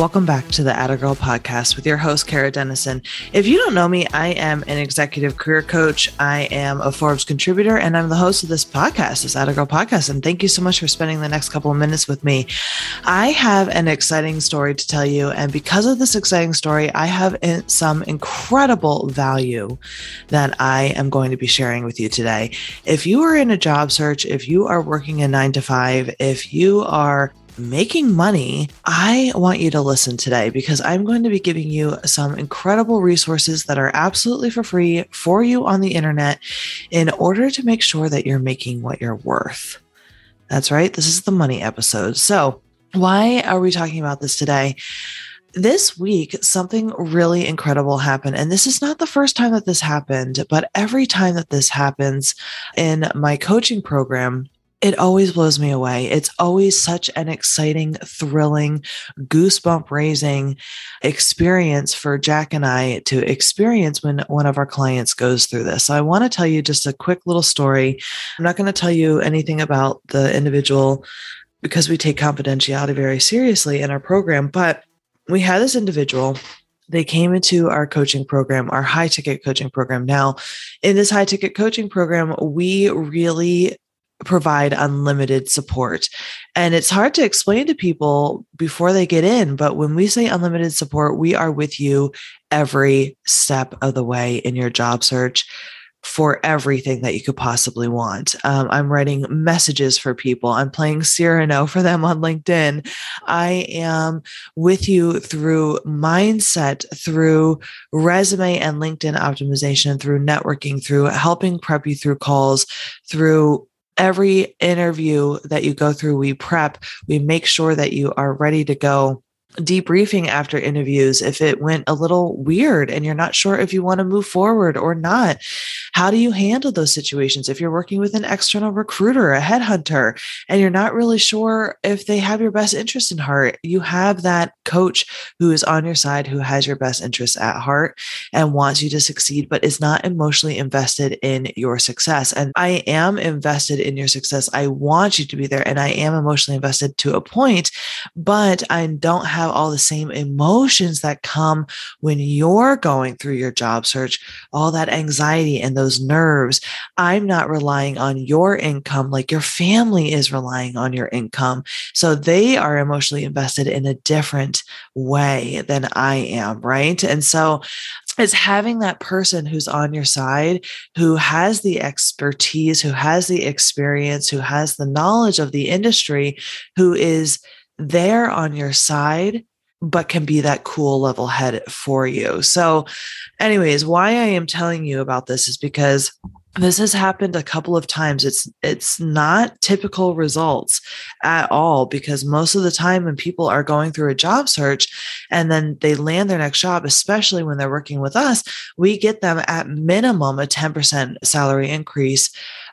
Welcome back to the Atta Girl podcast with your host, Kara Dennison. If you don't know me, I am an executive career coach. I am a Forbes contributor, and I'm the host of this podcast, this Atta Girl podcast. And thank you so much for spending the next couple of minutes with me. I have an exciting story to tell you. And because of this exciting story, I have some incredible value that I am going to be sharing with you today. If you are in a job search, if you are working a nine to five, if you are making money, I want you to listen today because I'm going to be giving you some incredible resources that are absolutely for free for you on the internet in order to make sure that you're making what you're worth. That's right. This is the money episode. So, why are we talking about this today? This week, something really incredible happened. And this is not the first time that this happened, but every time that this happens in my coaching program, it always blows me away. It's always such an exciting, thrilling, goosebump raising experience for Jack and I to experience when one of our clients goes through this. So I want to tell you just a quick little story. I'm not going to tell you anything about the individual because we take confidentiality very seriously in our program, but we had this individual they came into our coaching program, our high ticket coaching program. Now, in this high ticket coaching program, we really provide unlimited support. And it's hard to explain to people before they get in, but when we say unlimited support, we are with you every step of the way in your job search for everything that you could possibly want. Um, I'm writing messages for people. I'm playing Cyrano for them on LinkedIn. I am with you through mindset, through resume and LinkedIn optimization, through networking, through helping prep you through calls, through every interview that you go through, we prep, we make sure that you are ready to go debriefing after interviews if it went a little weird and you're not sure if you want to move forward or not. How do you handle those situations if you're working with an external recruiter, a headhunter, and you're not really sure if they have your best interest in heart? You have that coach who is on your side, who has your best interests at heart and wants you to succeed, but is not emotionally invested in your success. And I am invested in your success. I want you to be there and I am emotionally invested to a point, but I don't have have all the same emotions that come when you're going through your job search, all that anxiety and those nerves. I'm not relying on your income like your family is relying on your income. So they are emotionally invested in a different way than I am, right? And so it's having that person who's on your side who has the expertise, who has the experience, who has the knowledge of the industry, who is there on your side but can be that cool level head for you. So, anyways, why I am telling you about this is because this has happened a couple of times it's it's not typical results at all because most of the time when people are going through a job search and then they land their next job especially when they're working with us we get them at minimum a 10% salary increase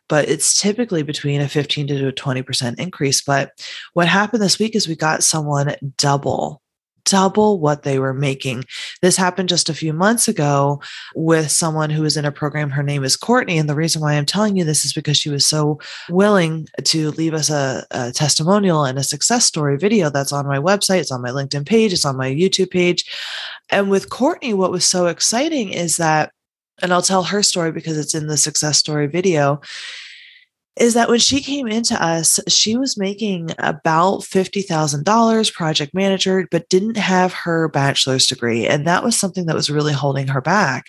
but it's typically between a 15 to a 20% increase. But what happened this week is we got someone double double what they were making. This happened just a few months ago with someone who was in a program. Her name is Courtney. And the reason why I'm telling you this is because she was so willing to leave us a, a testimonial and a success story video that's on my website. It's on my LinkedIn page, it's on my YouTube page. And with Courtney, what was so exciting is that, and I'll tell her story because it's in the success story video is that when she came into us, she was making about $50,000 project manager, but didn't have her bachelor's degree. And that was something that was really holding her back.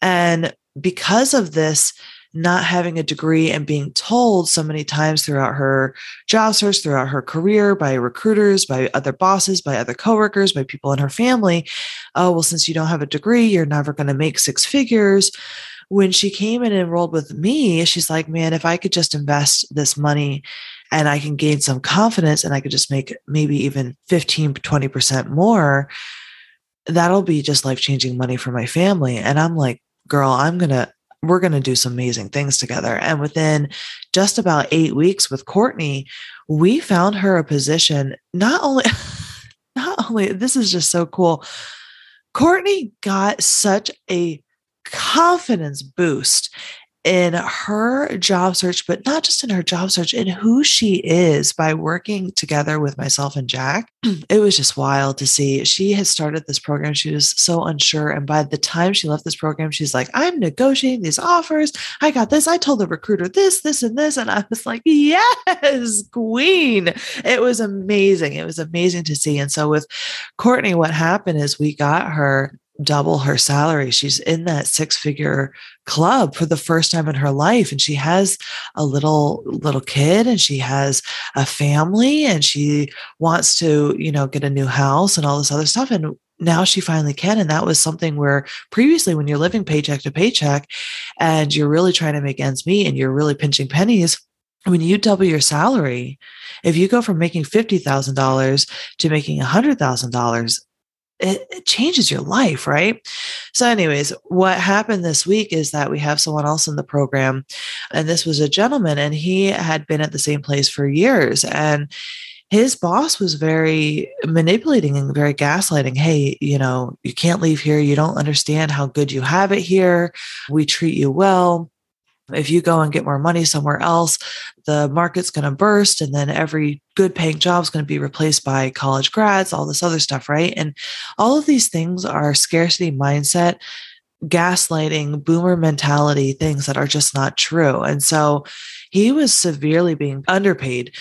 And because of this, not having a degree and being told so many times throughout her job search, throughout her career by recruiters, by other bosses, by other coworkers, by people in her family, oh, well, since you don't have a degree, you're never going to make six figures when she came and enrolled with me, she's like, man, if I could just invest this money and I can gain some confidence and I could just make maybe even 15, 20% more, that'll be just life changing money for my family. And I'm like, girl, I'm going to, we're going to do some amazing things together. And within just about eight weeks with Courtney, we found her a position, not only, not only, this is just so cool. Courtney got such a confidence boost in her job search, but not just in her job search, in who she is by working together with myself and Jack. It was just wild to see. She had started this program. She was so unsure. And by the time she left this program, she's like, I'm negotiating these offers. I got this. I told the recruiter this, this, and this. And I was like, yes, queen. It was amazing. It was amazing to see. And so with Courtney, what happened is we got her double her salary. She's in that six figure club for the first time in her life and she has a little little kid and she has a family and she wants to, you know, get a new house and all this other stuff and now she finally can and that was something where previously when you're living paycheck to paycheck and you're really trying to make ends meet and you're really pinching pennies when you double your salary, if you go from making $50,000 to making $100,000, it, it, changes your life, right? So, anyways, what happened this week is that we have someone else in the program, and this was a gentleman, and he had been at the same place for years. And his boss was very manipulating and very gaslighting. Hey, you know, you can't leave here. You don't understand how good you have it here. We treat you well if you go and get more money somewhere else, the market's going to burst and then every good paying job is going to be replaced by college grads, all this other stuff, right? And all of these things are scarcity mindset, gaslighting, boomer mentality things that are just not true. And so he was severely being underpaid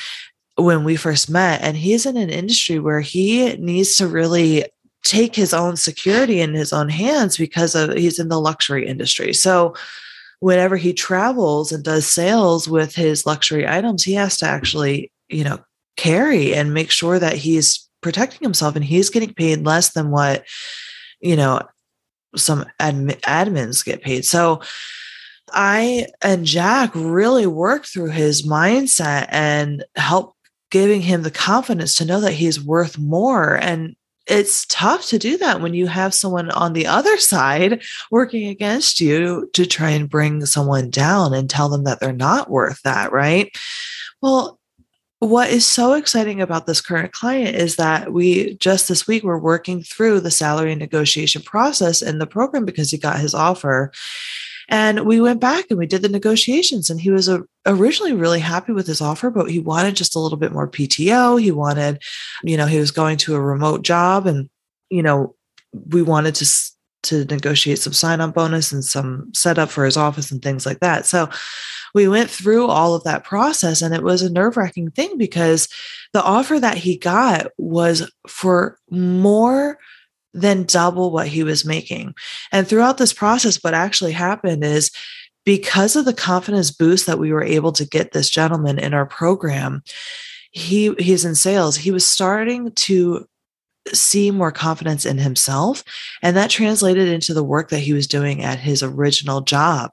when we first met. And he's in an industry where he needs to really take his own security in his own hands because of he's in the luxury industry. So whenever he travels and does sales with his luxury items, he has to actually, you know, carry and make sure that he's protecting himself and he's getting paid less than what, you know, some admin, admins get paid. So I and Jack really worked through his mindset and help giving him the confidence to know that he's worth more and it's tough to do that when you have someone on the other side working against you to try and bring someone down and tell them that they're not worth that, right? Well, what is so exciting about this current client is that we just this week we're working through the salary negotiation process in the program because he got his offer and we went back and we did the negotiations, and he was a, originally really happy with his offer, but he wanted just a little bit more PTO. He wanted, you know, he was going to a remote job, and you know, we wanted to to negotiate some sign on bonus and some setup for his office and things like that. So we went through all of that process, and it was a nerve wracking thing because the offer that he got was for more than double what he was making. And throughout this process, what actually happened is because of the confidence boost that we were able to get this gentleman in our program, he he's in sales. He was starting to see more confidence in himself. And that translated into the work that he was doing at his original job.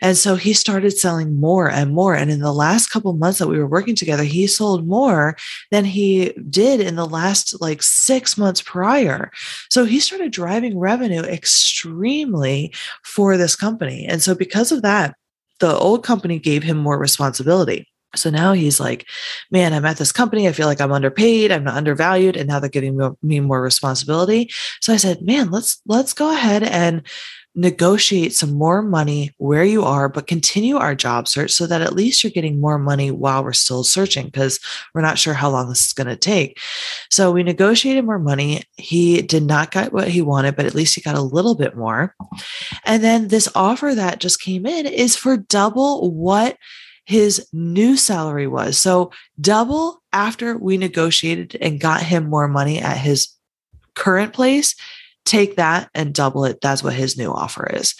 And so he started selling more and more. And in the last couple months that we were working together, he sold more than he did in the last like six months prior. So he started driving revenue extremely for this company. And so because of that, the old company gave him more responsibility. So now he's like, man, I'm at this company. I feel like I'm underpaid. I'm not undervalued. And now they're giving me more responsibility. So I said, man, let's, let's go ahead and negotiate some more money where you are, but continue our job search so that at least you're getting more money while we're still searching because we're not sure how long this is going to take. So we negotiated more money. He did not get what he wanted, but at least he got a little bit more. And then this offer that just came in is for double what his new salary was. So double after we negotiated and got him more money at his current place, take that and double it. That's what his new offer is.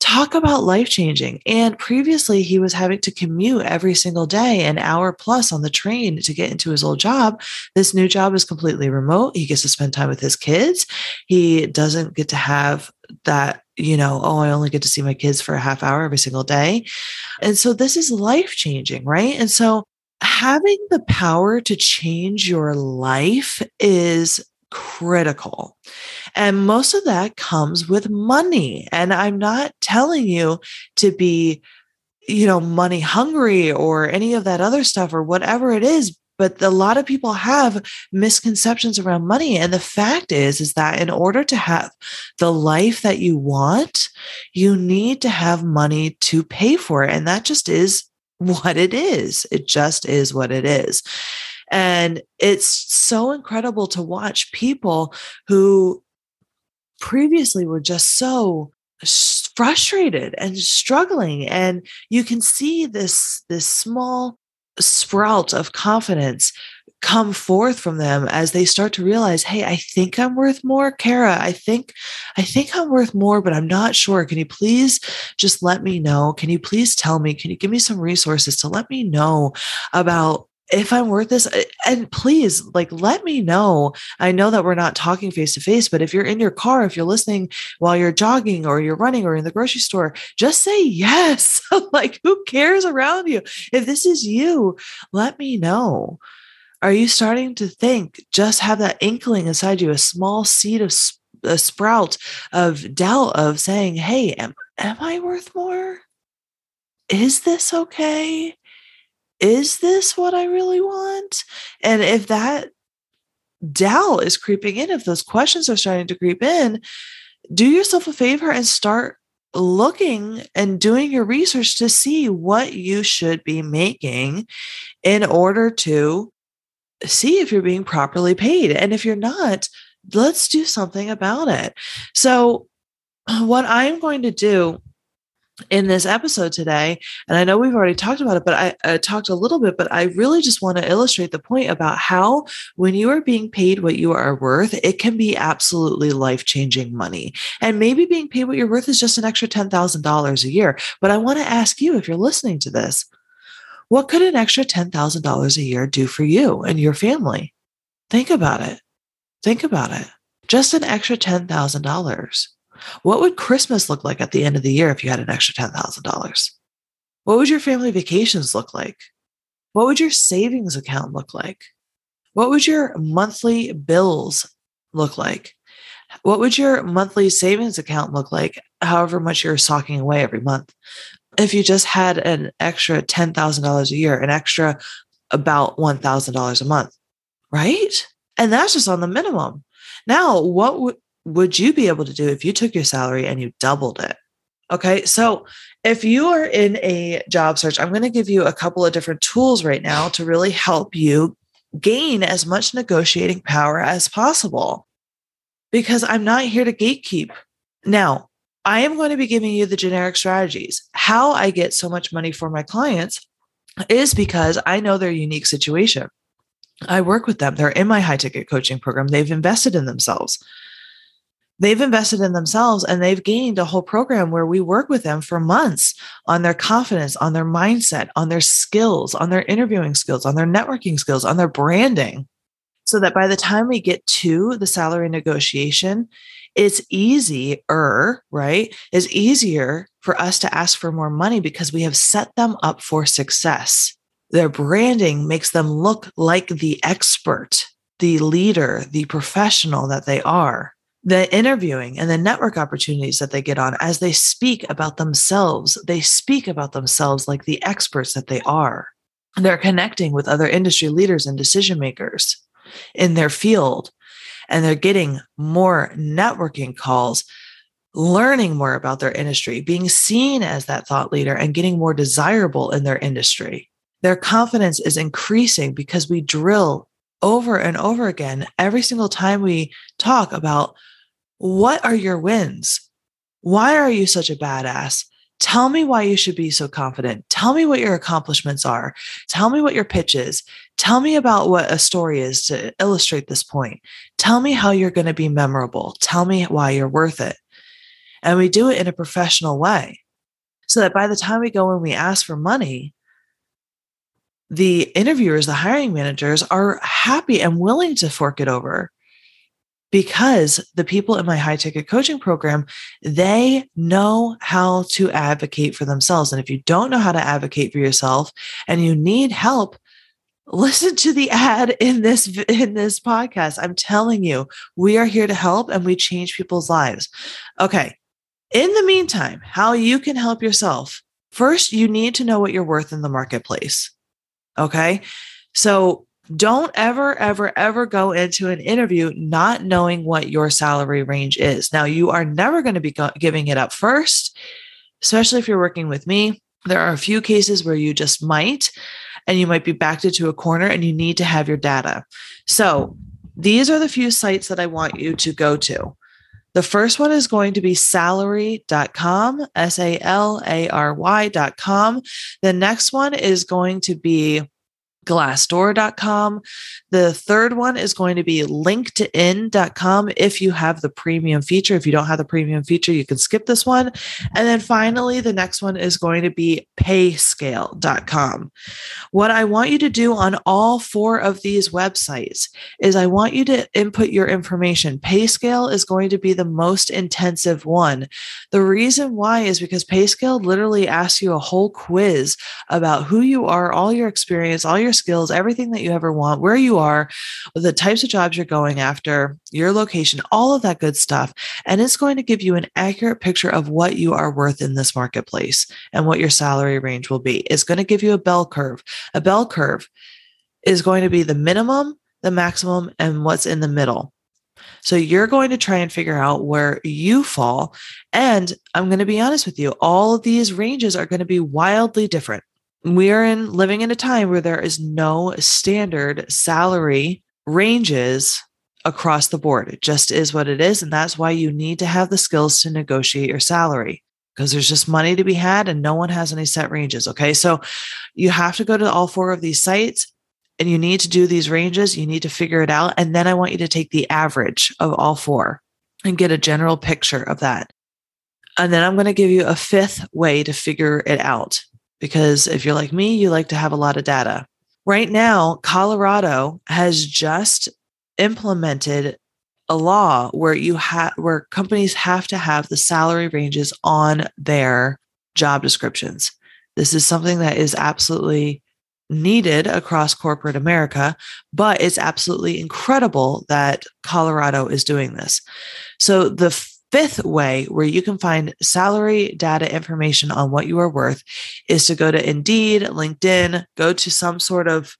Talk about life changing. And previously, he was having to commute every single day, an hour plus on the train to get into his old job. This new job is completely remote. He gets to spend time with his kids. He doesn't get to have that you know, oh, I only get to see my kids for a half hour every single day. And so this is life changing, right? And so having the power to change your life is critical. And most of that comes with money. And I'm not telling you to be, you know, money hungry or any of that other stuff or whatever it is. But a lot of people have misconceptions around money and the fact is is that in order to have the life that you want you need to have money to pay for it and that just is what it is. It just is what it is. And it's so incredible to watch people who previously were just so frustrated and struggling and you can see this this small sprout of confidence come forth from them as they start to realize hey i think i'm worth more kara. I think i think i'm worth more but i'm not sure. Can you please just let me know? Can you please tell me? Can you give me some resources to let me know about if I'm worth this, uh, and please, like, let me know. I know that we're not talking face to face, but if you're in your car, if you're listening while you're jogging or you're running or in the grocery store, just say yes. like, who cares around you? If this is you, let me know. Are you starting to think, just have that inkling inside you, a small seed of a sprout of doubt of saying, hey, am, am I worth more? Is this okay? Is this what I really want? And if that doubt is creeping in, if those questions are starting to creep in, do yourself a favor and start looking and doing your research to see what you should be making in order to see if you're being properly paid. And if you're not, let's do something about it. So, what I'm going to do in this episode today, and I know we've already talked about it, but I, I, talked a little bit, but I really just want to illustrate the point about how when you are being paid what you are worth, it can be absolutely life changing money. And maybe being paid what you're worth is just an extra $10,000 a year. But I want to ask you, if you're listening to this, what could an extra $10,000 a year do for you and your family? Think about it. Think about it. Just an extra $10,000. What would Christmas look like at the end of the year if you had an extra $10,000? What would your family vacations look like? What would your savings account look like? What would your monthly bills look like? What would your monthly savings account look like, however much you're socking away every month? If you just had an extra $10,000 a year, an extra about $1,000 a month, right? And that's just on the minimum. Now, what would would you be able to do if you took your salary and you doubled it? Okay. So if you are in a job search, I'm going to give you a couple of different tools right now to really help you gain as much negotiating power as possible because I'm not here to gatekeep. Now, I am going to be giving you the generic strategies. How I get so much money for my clients is because I know their unique situation. I work with them. They're in my high ticket coaching program. They've invested in themselves they've invested in themselves and they've gained a whole program where we work with them for months on their confidence, on their mindset, on their skills, on their interviewing skills, on their networking skills, on their branding. So that by the time we get to the salary negotiation, it's easier, right? It's easier for us to ask for more money because we have set them up for success. Their branding makes them look like the expert, the leader, the professional that they are the interviewing and the network opportunities that they get on as they speak about themselves, they speak about themselves like the experts that they are. They're connecting with other industry leaders and decision makers in their field, and they're getting more networking calls, learning more about their industry, being seen as that thought leader, and getting more desirable in their industry. Their confidence is increasing because we drill over and over again every single time we talk about what are your wins? Why are you such a badass? Tell me why you should be so confident. Tell me what your accomplishments are. Tell me what your pitch is. Tell me about what a story is to illustrate this point. Tell me how you're going to be memorable. Tell me why you're worth it. And we do it in a professional way so that by the time we go and we ask for money, the interviewers, the hiring managers are happy and willing to fork it over because the people in my high ticket coaching program they know how to advocate for themselves. And if you don't know how to advocate for yourself and you need help listen to the ad in this in this podcast. I'm telling you we are here to help and we change people's lives. Okay. In the meantime how you can help yourself. First you need to know what you're worth in the marketplace. Okay? So Don't ever, ever, ever go into an interview not knowing what your salary range is. Now, you are never going to be giving it up first, especially if you're working with me. There are a few cases where you just might, and you might be backed into a corner and you need to have your data. So, these are the few sites that I want you to go to. The first one is going to be salary.com, S A L A R Y.com. The next one is going to be glassdoor.com. The third one is going to be linkedin.com if you have the premium feature. If you don't have the premium feature, you can skip this one. And then finally, the next one is going to be payscale.com. What I want you to do on all four of these websites is I want you to input your information. Payscale is going to be the most intensive one. The reason why is because Payscale literally asks you a whole quiz about who you are, all your experience, all your skills, everything that you ever want, where you are, the types of jobs you're going after, your location, all of that good stuff. And it's going to give you an accurate picture of what you are worth in this marketplace and what your salary range will be. It's going to give you a bell curve. A bell curve is going to be the minimum, the maximum, and what's in the middle. So you're going to try and figure out where you fall. And I'm going to be honest with you, all of these ranges are going to be wildly different we are in living in a time where there is no standard salary ranges across the board. It just is what it is. And that's why you need to have the skills to negotiate your salary because there's just money to be had and no one has any set ranges. Okay. So you have to go to all four of these sites and you need to do these ranges. You need to figure it out. And then I want you to take the average of all four and get a general picture of that. And then I'm going to give you a fifth way to figure it out because if you're like me, you like to have a lot of data. Right now, Colorado has just implemented a law where you have where companies have to have the salary ranges on their job descriptions. This is something that is absolutely needed across corporate America, but it's absolutely incredible that Colorado is doing this. So the fifth way where you can find salary data information on what you are worth is to go to Indeed, LinkedIn, go to some sort of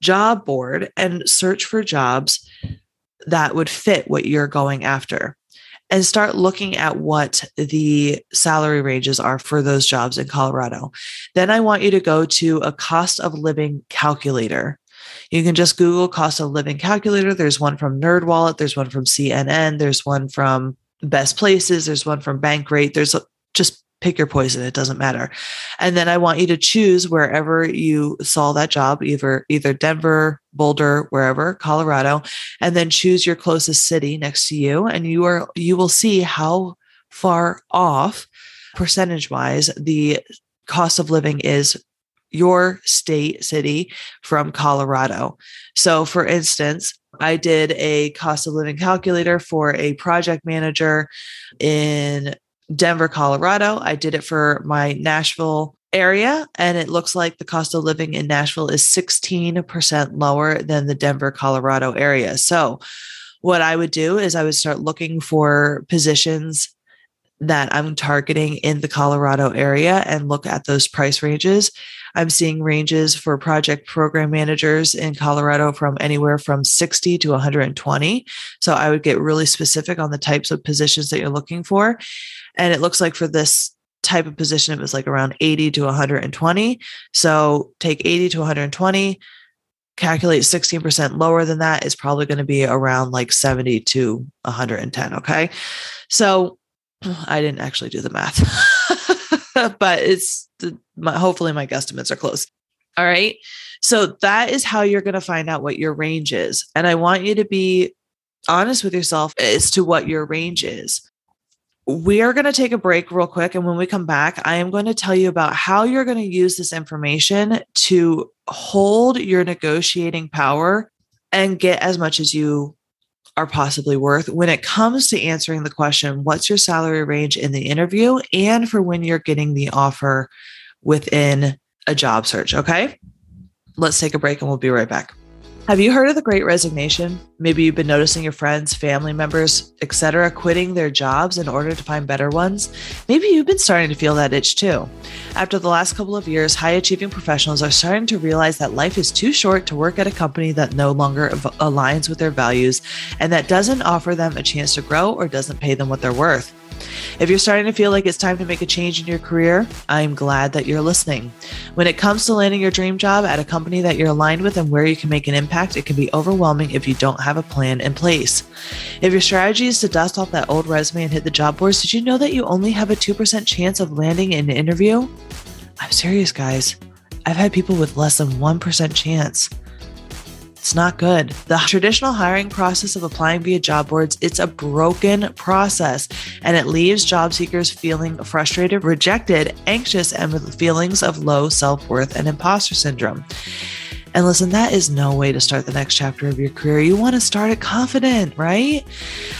job board and search for jobs that would fit what you're going after and start looking at what the salary ranges are for those jobs in Colorado. Then I want you to go to a cost of living calculator. You can just Google cost of living calculator. There's one from NerdWallet, there's one from CNN, there's one from best places. There's one from Bankrate. There's a, just pick your poison. It doesn't matter. And then I want you to choose wherever you saw that job, either either Denver, Boulder, wherever, Colorado, and then choose your closest city next to you. And you are you will see how far off percentage wise the cost of living is your state city from Colorado. So for instance, I did a cost of living calculator for a project manager in Denver, Colorado. I did it for my Nashville area, and it looks like the cost of living in Nashville is 16% lower than the Denver, Colorado area. So, what I would do is I would start looking for positions that I'm targeting in the Colorado area and look at those price ranges I'm seeing ranges for project program managers in Colorado from anywhere from 60 to 120. So I would get really specific on the types of positions that you're looking for. And it looks like for this type of position, it was like around 80 to 120. So take 80 to 120 calculate 16% lower than that is probably going to be around like 70 to 110 okay so i didn't actually do the math but it's my, hopefully my guesstimates are close. All right. So that is how you're going to find out what your range is. And I want you to be honest with yourself as to what your range is. We are going to take a break real quick. And when we come back, I am going to tell you about how you're going to use this information to hold your negotiating power and get as much as you are possibly worth when it comes to answering the question, what's your salary range in the interview and for when you're getting the offer within a job search. Okay. Let's take a break and we'll be right back. Have you heard of the great resignation? Maybe you've been noticing your friends, family members, etc., quitting their jobs in order to find better ones. Maybe you've been starting to feel that itch too. After the last couple of years, high achieving professionals are starting to realize that life is too short to work at a company that no longer aligns with their values and that doesn't offer them a chance to grow or doesn't pay them what they're worth. If you're starting to feel like it's time to make a change in your career, I'm glad that you're listening. When it comes to landing your dream job at a company that you're aligned with and where you can make an impact, it can be overwhelming if you don't have a plan in place. If your strategy is to dust off that old resume and hit the job boards, did you know that you only have a 2% chance of landing an interview? I'm serious, guys. I've had people with less than 1% chance. It's not good. The traditional hiring process of applying via job boards, it's a broken process and it leaves job seekers feeling frustrated, rejected, anxious, and with feelings of low self-worth and imposter syndrome. And listen, that is no way to start the next chapter of your career. You want to start it confident, right?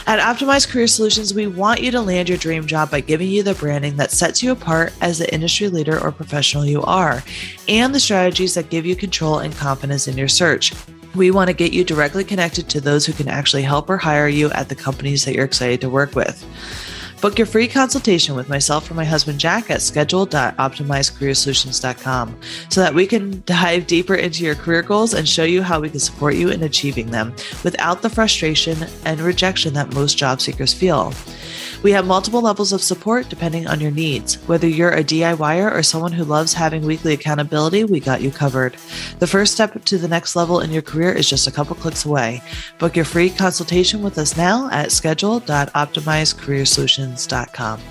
At Optimized Career Solutions, we want you to land your dream job by giving you the branding that sets you apart as the industry leader or professional you are, and the strategies that give you control and confidence in your search. We want to get you directly connected to those who can actually help or hire you at the companies that you're excited to work with. Book your free consultation with myself or my husband Jack at schedule.optimizedcareersolutions.com so that we can dive deeper into your career goals and show you how we can support you in achieving them without the frustration and rejection that most job seekers feel. We have multiple levels of support depending on your needs. Whether you're a DIYer or someone who loves having weekly accountability, we got you covered. The first step to the next level in your career is just a couple clicks away. Book your free consultation with us now at schedule.optimizedcareersolutions.com.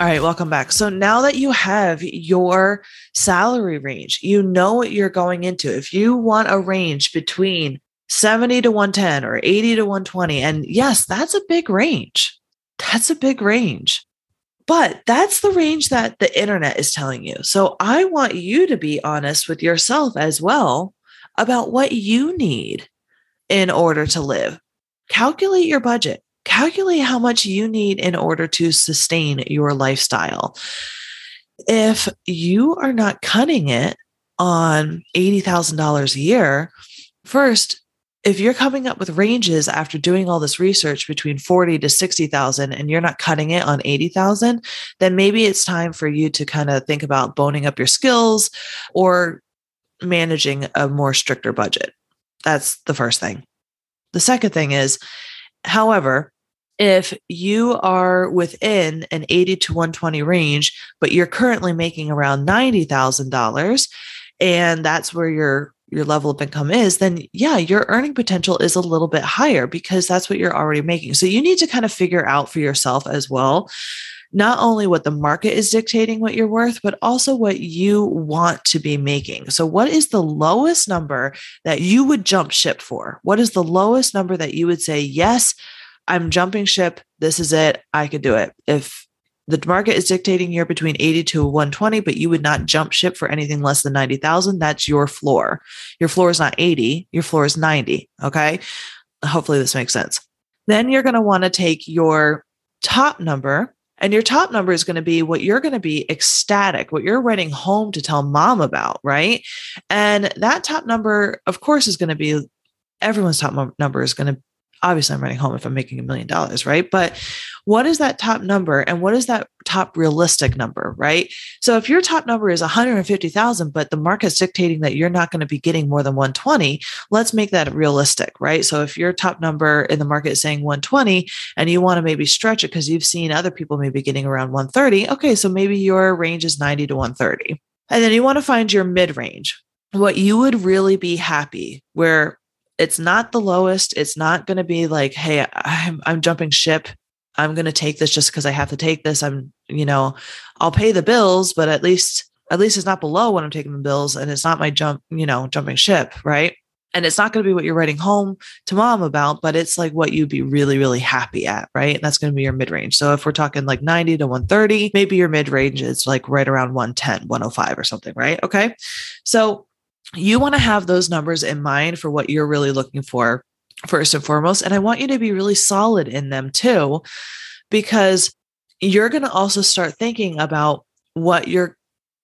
All right, welcome back. So now that you have your salary range, you know what you're going into. If you want a range between 70 to 110 or 80 to 120, and yes, that's a big range. That's a big range. But that's the range that the internet is telling you. So I want you to be honest with yourself as well about what you need in order to live. Calculate your budget, calculate how much you need in order to sustain your lifestyle. If you are not cutting it on $80,000 a year, first, if you're coming up with ranges after doing all this research between 40 to 60,000 and you're not cutting it on 80,000, then maybe it's time for you to kind of think about boning up your skills or managing a more stricter budget. That's the first thing. The second thing is, however, if you are within an 80 to 120 range, but you're currently making around $90,000, and that's where your your level of income is, then yeah, your earning potential is a little bit higher because that's what you're already making. So you need to kind of figure out for yourself as well, not only what the market is dictating what you're worth, but also what you want to be making. So, what is the lowest number that you would jump ship for? What is the lowest number that you would say, yes, I'm jumping ship. This is it. I could do it. If the market is dictating you're between 80 to 120, but you would not jump ship for anything less than 90,000. That's your floor. Your floor is not 80, your floor is 90. Okay. Hopefully this makes sense. Then you're going to want to take your top number and your top number is going to be what you're going to be ecstatic, what you're writing home to tell mom about, right? And that top number, of course, is going to be everyone's top number is going to obviously I'm running home if I'm making a million dollars, right? But what is that top number and what is that top realistic number, right? So if your top number is 150,000 but the market's dictating that you're not going to be getting more than 120, let's make that realistic, right? So if your top number in the market is saying 120 and you want to maybe stretch it because you've seen other people maybe getting around 130, okay, so maybe your range is 90 to 130. And then you want to find your mid range. What you would really be happy where it's not the lowest. It's not going to be like, hey, I'm, I'm jumping ship. I'm going to take this just because I have to take this. I'm, you know, I'll pay the bills, but at least, at least it's not below when I'm taking the bills and it's not my jump, you know, jumping ship. Right. And it's not going to be what you're writing home to mom about, but it's like what you'd be really, really happy at. Right. And that's going to be your mid range. So if we're talking like 90 to 130, maybe your mid range is like right around 110, 105 or something. Right. Okay. So you want to have those numbers in mind for what you're really looking for first and foremost. And I want you to be really solid in them too, because you're going to also start thinking about what you're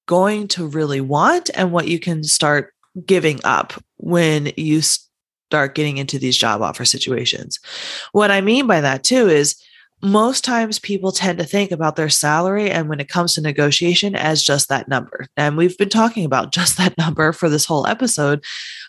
going to really want and what you can start giving up when you start getting into these job offer situations. What I mean by that too is most times people tend to think about their salary and when it comes to negotiation as just that number. And we've been talking about just that number for this whole episode.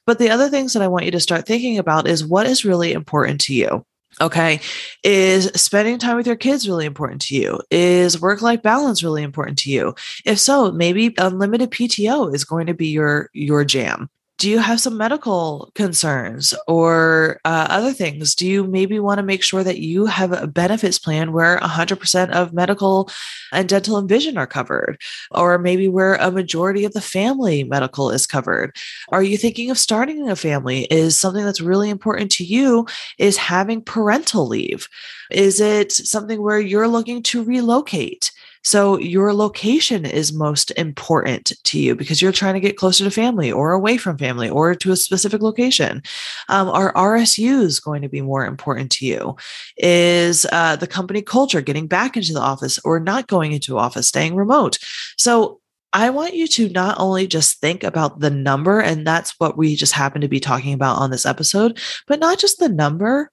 But the other things that I want you to start thinking about is what is really important to you. Okay. Is spending time with your kids really important to you? Is work life balance really important to you? If so, maybe unlimited PTO is going to be your your jam do you have some medical concerns or uh, other things? Do you maybe want to make sure that you have a benefits plan where 100% of medical and dental and vision are covered, or maybe where a majority of the family medical is covered? Are you thinking of starting a family? Is something that's really important to you is having parental leave? Is it something where you're looking to relocate? So your location is most important to you because you're trying to get closer to family or away from family or to a specific location. Um, are RSUs going to be more important to you? Is uh, the company culture getting back into the office or not going into office, staying remote? So I want you to not only just think about the number, and that's what we just happen to be talking about on this episode, but not just the number,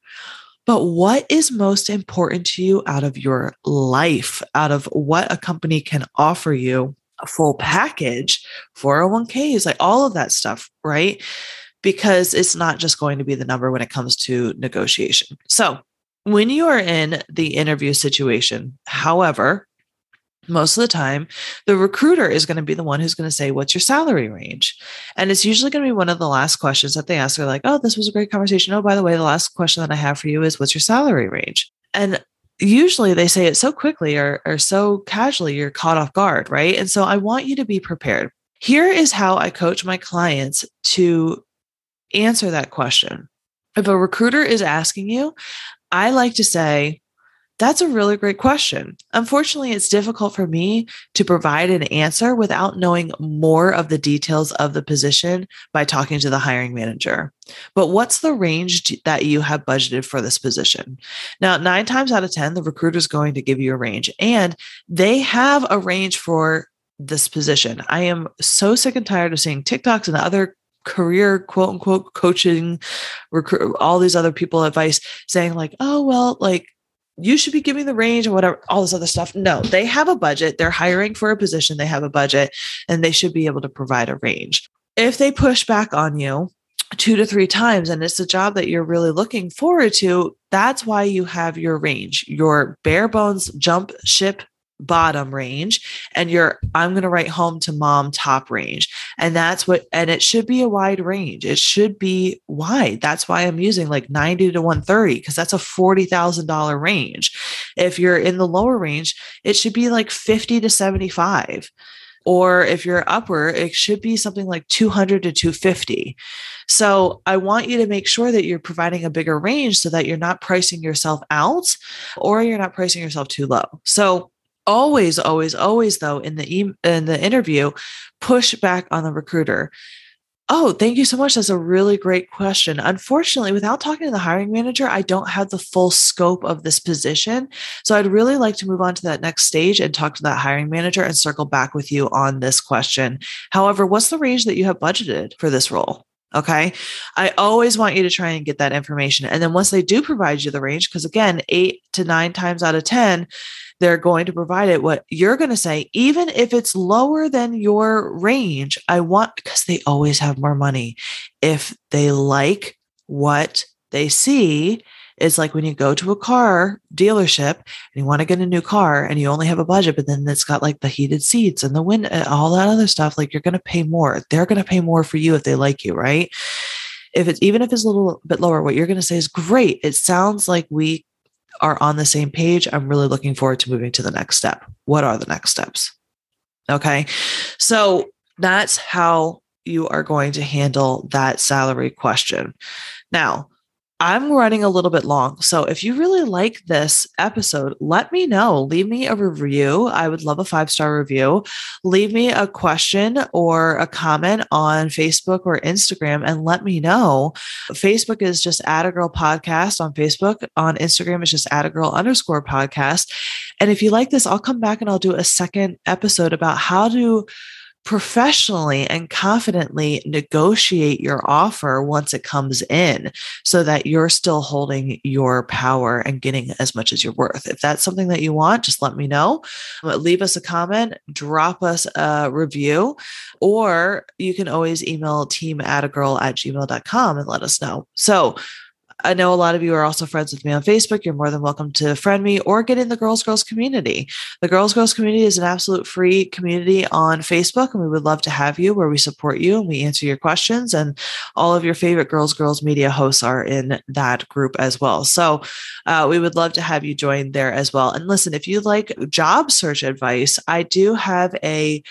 but what is most important to you out of your life, out of what a company can offer you? A full package, 401ks, like all of that stuff, right? Because it's not just going to be the number when it comes to negotiation. So, when you are in the interview situation, however, most of the time, the recruiter is going to be the one who's going to say, What's your salary range? And it's usually going to be one of the last questions that they ask. They're like, Oh, this was a great conversation. Oh, by the way, the last question that I have for you is, What's your salary range? And usually they say it so quickly or, or so casually, you're caught off guard, right? And so I want you to be prepared. Here is how I coach my clients to answer that question. If a recruiter is asking you, I like to say, that's a really great question. Unfortunately, it's difficult for me to provide an answer without knowing more of the details of the position by talking to the hiring manager. But what's the range that you have budgeted for this position? Now, nine times out of 10, the recruiter is going to give you a range, and they have a range for this position. I am so sick and tired of seeing TikToks and other career quote unquote coaching recruit all these other people advice saying like oh well like you should be giving the range and whatever, all this other stuff. No, they have a budget. They're hiring for a position. They have a budget and they should be able to provide a range. If they push back on you two to three times and it's a job that you're really looking forward to, that's why you have your range, your bare bones jump ship bottom range and your I'm going to write home to mom top range. And that's what and it should be a wide range. It should be wide. That's why I'm using like 90 to 130 because that's a $40,000 range. If you're in the lower range, it should be like 50 to 75. Or if you're upper, it should be something like 200 to 250. So I want you to make sure that you're providing a bigger range so that you're not pricing yourself out or you're not pricing yourself too low. So always always always though in the e- in the interview push back on the recruiter. Oh thank you so much. That's a really great question. Unfortunately without talking to the hiring manager i don't have the full scope of this position. So i'd really like to move on to that next stage and talk to that hiring manager and circle back with you on this question. However what's the range that you have budgeted for this role? Okay. I always want you to try and get that information. And then once they do provide you the range, because again, eight to nine times out of 10, they're going to provide it. What you're going to say, even if it's lower than your range, I want, because they always have more money. If they like what they see, it's like when you go to a car dealership and you want to get a new car and you only have a budget, but then it's got like the heated seats and the wind, and uh, all that other stuff. Like you're going to pay more. They're going to pay more for you if they like you, right? If it's even if it's a little bit lower, what you're going to say is great. It sounds like we are on the same page, I'm really looking forward to moving to the next step. What are the next steps? Okay. So that's how you are going to handle that salary question. Now, I'm running a little bit long. So if you really like this episode, let me know. Leave me a review. I would love a five star review. Leave me a question or a comment on Facebook or Instagram and let me know. Facebook is just Atta Girl Podcast on Facebook. On Instagram, it's just Atta Girl underscore podcast. And if you like this, I'll come back and I'll do a second episode about how to professionally and confidently negotiate your offer once it comes in so that you're still holding your power and getting as much as you're worth. If that's something that you want, just let me know. Um, leave us a comment, drop us a review, or you can always email team atta girl at gmail.com and let us know. So I know a lot of you are also friends with me on Facebook. You're more than welcome to friend me or get in the Girls Girls community. The Girls Girls community is an absolute free community on Facebook, and we would love to have you where we support you and we answer your questions. And all of your favorite Girls Girls media hosts are in that group as well. So uh, we would love to have you join there as well. And listen, if you like job search advice, I do have a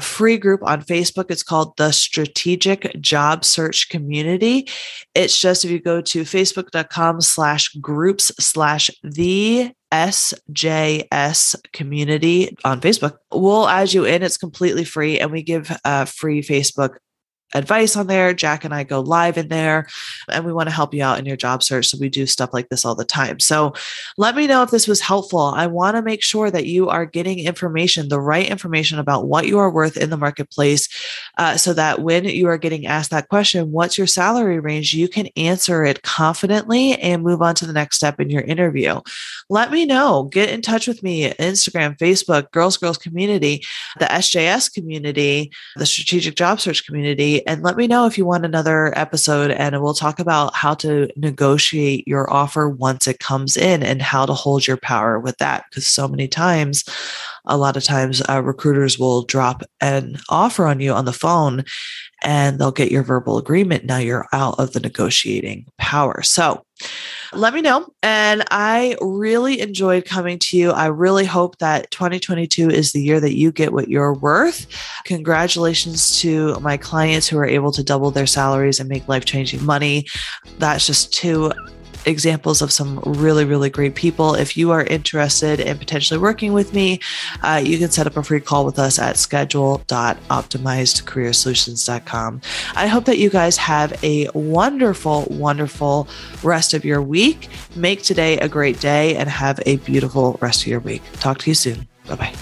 free group on Facebook. It's called the Strategic Job Search Community. It's just if you go to facebook.com slash groups slash the SJS community on Facebook. We'll add you in. It's completely free, and we give uh, free Facebook advice on there. Jack and I go live in there and we want to help you out in your job search. So we do stuff like this all the time. So let me know if this was helpful. I want to make sure that you are getting information, the right information about what you are worth in the marketplace, uh, so that when you are getting asked that question, what's your salary range, you can answer it confidently and move on to the next step in your interview. Let me know. Get in touch with me Instagram, Facebook, Girls Girls Community, the SJS community, the Strategic Job Search community and let me know if you want another episode and we'll talk about how to negotiate your offer once it comes in and how to hold your power with that. Because so many times, a lot of times, uh, recruiters will drop an offer on you on the phone and they'll get your verbal agreement. Now you're out of the negotiating power. So, let me know. And I really enjoyed coming to you. I really hope that 2022 is the year that you get what you're worth. Congratulations to my clients who are able to double their salaries and make life changing money. That's just two examples of some really, really great people. If you are interested in potentially working with me, uh, you can set up a free call with us at schedule.optimizedcareersolutions.com. I hope that you guys have a wonderful, wonderful rest of your week. Make today a great day and have a beautiful rest of your week. Talk to you soon. Bye bye.